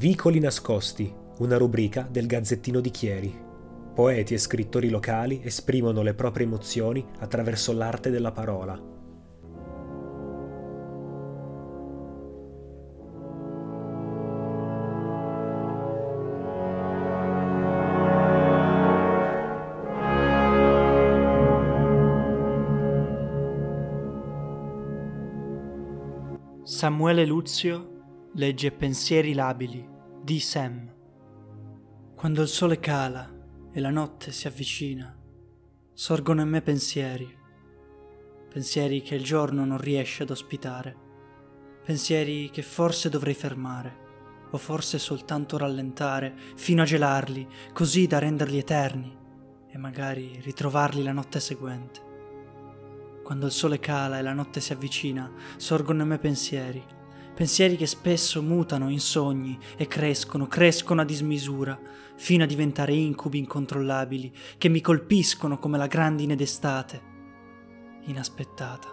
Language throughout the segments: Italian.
Vicoli nascosti, una rubrica del Gazzettino di Chieri. Poeti e scrittori locali esprimono le proprie emozioni attraverso l'arte della parola. Samuele Luzio legge Pensieri labili di Sam. Quando il sole cala e la notte si avvicina, sorgono in me pensieri, pensieri che il giorno non riesce ad ospitare, pensieri che forse dovrei fermare, o forse soltanto rallentare fino a gelarli, così da renderli eterni e magari ritrovarli la notte seguente. Quando il sole cala e la notte si avvicina, sorgono a me pensieri, pensieri che spesso mutano in sogni e crescono, crescono a dismisura, fino a diventare incubi incontrollabili che mi colpiscono come la grandine d'estate, inaspettata.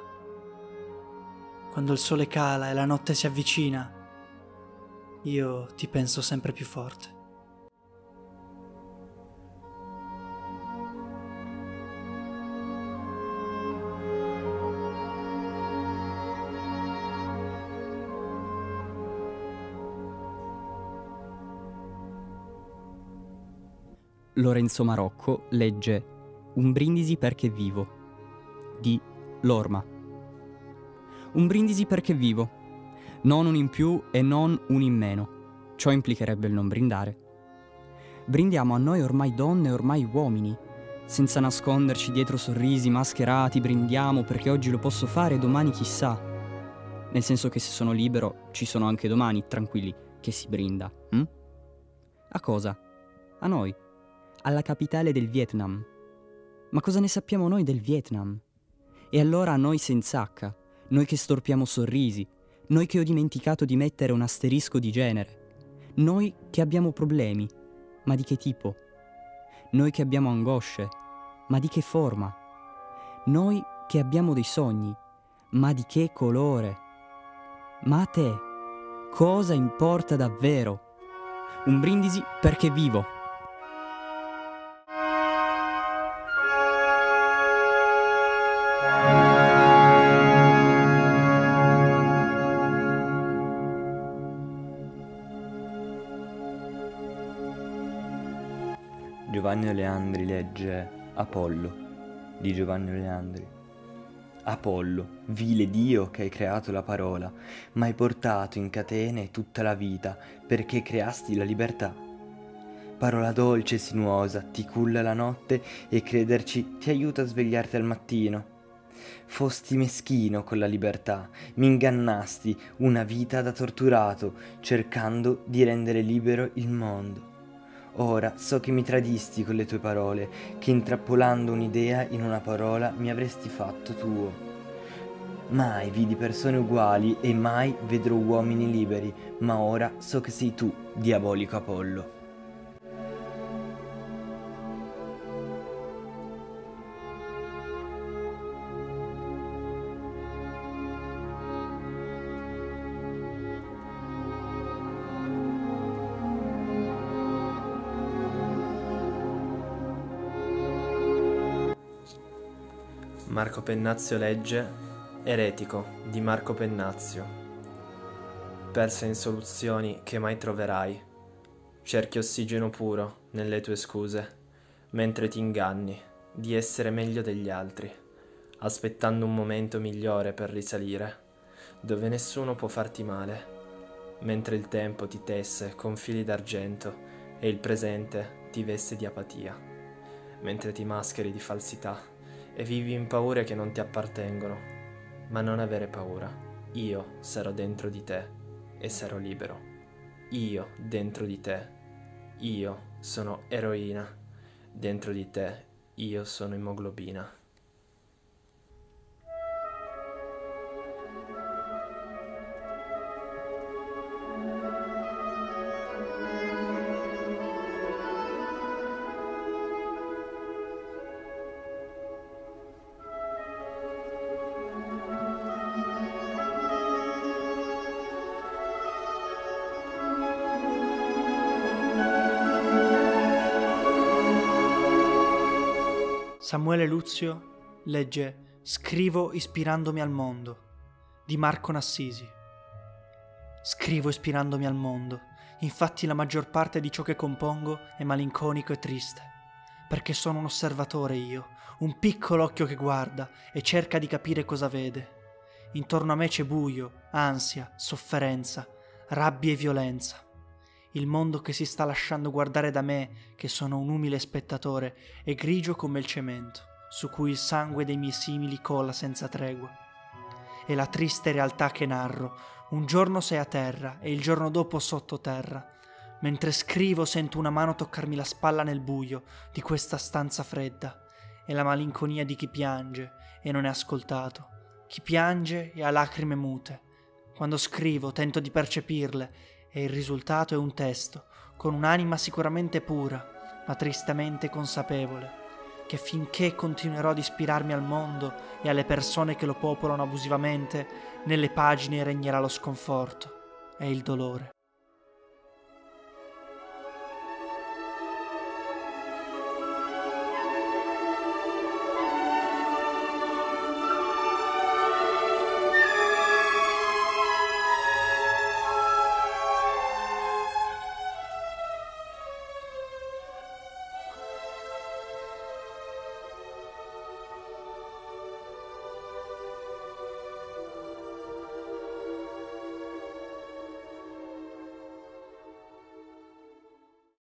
Quando il sole cala e la notte si avvicina, io ti penso sempre più forte. Lorenzo Marocco legge Un brindisi perché vivo di Lorma. Un brindisi perché vivo, non un in più e non un in meno. Ciò implicherebbe il non brindare. Brindiamo a noi ormai donne e ormai uomini, senza nasconderci dietro sorrisi mascherati, brindiamo perché oggi lo posso fare e domani chissà. Nel senso che se sono libero ci sono anche domani, tranquilli, che si brinda. Hm? A cosa? A noi alla capitale del Vietnam. Ma cosa ne sappiamo noi del Vietnam? E allora noi senza H, noi che storpiamo sorrisi, noi che ho dimenticato di mettere un asterisco di genere, noi che abbiamo problemi, ma di che tipo? Noi che abbiamo angosce, ma di che forma? Noi che abbiamo dei sogni, ma di che colore? Ma a te, cosa importa davvero? Un brindisi perché vivo. Giovanni Oleandri legge Apollo di Giovanni Oleandri. Apollo, vile Dio che hai creato la parola, ma hai portato in catene tutta la vita perché creasti la libertà. Parola dolce e sinuosa, ti culla la notte e crederci ti aiuta a svegliarti al mattino. Fosti meschino con la libertà, mi ingannasti una vita da torturato, cercando di rendere libero il mondo. Ora so che mi tradisti con le tue parole, che intrappolando un'idea in una parola mi avresti fatto tuo. Mai vidi persone uguali e mai vedrò uomini liberi, ma ora so che sei tu, diabolico Apollo. Marco Pennazio legge Eretico di Marco Pennazio. Persa in soluzioni che mai troverai, cerchi ossigeno puro nelle tue scuse, mentre ti inganni di essere meglio degli altri, aspettando un momento migliore per risalire, dove nessuno può farti male, mentre il tempo ti tesse con fili d'argento e il presente ti veste di apatia, mentre ti mascheri di falsità e vivi in paure che non ti appartengono. Ma non avere paura. Io sarò dentro di te e sarò libero. Io dentro di te. Io sono eroina. Dentro di te io sono emoglobina. Samuele Luzio legge Scrivo ispirandomi al mondo di Marco Nassisi. Scrivo ispirandomi al mondo, infatti la maggior parte di ciò che compongo è malinconico e triste, perché sono un osservatore io, un piccolo occhio che guarda e cerca di capire cosa vede. Intorno a me c'è buio, ansia, sofferenza, rabbia e violenza. Il mondo che si sta lasciando guardare da me, che sono un umile spettatore, è grigio come il cemento, su cui il sangue dei miei simili cola senza tregua. È la triste realtà che narro. Un giorno sei a terra e il giorno dopo sottoterra. Mentre scrivo sento una mano toccarmi la spalla nel buio di questa stanza fredda. È la malinconia di chi piange e non è ascoltato. Chi piange e ha lacrime mute. Quando scrivo tento di percepirle e il risultato è un testo, con un'anima sicuramente pura, ma tristemente consapevole, che finché continuerò ad ispirarmi al mondo e alle persone che lo popolano abusivamente, nelle pagine regnerà lo sconforto e il dolore.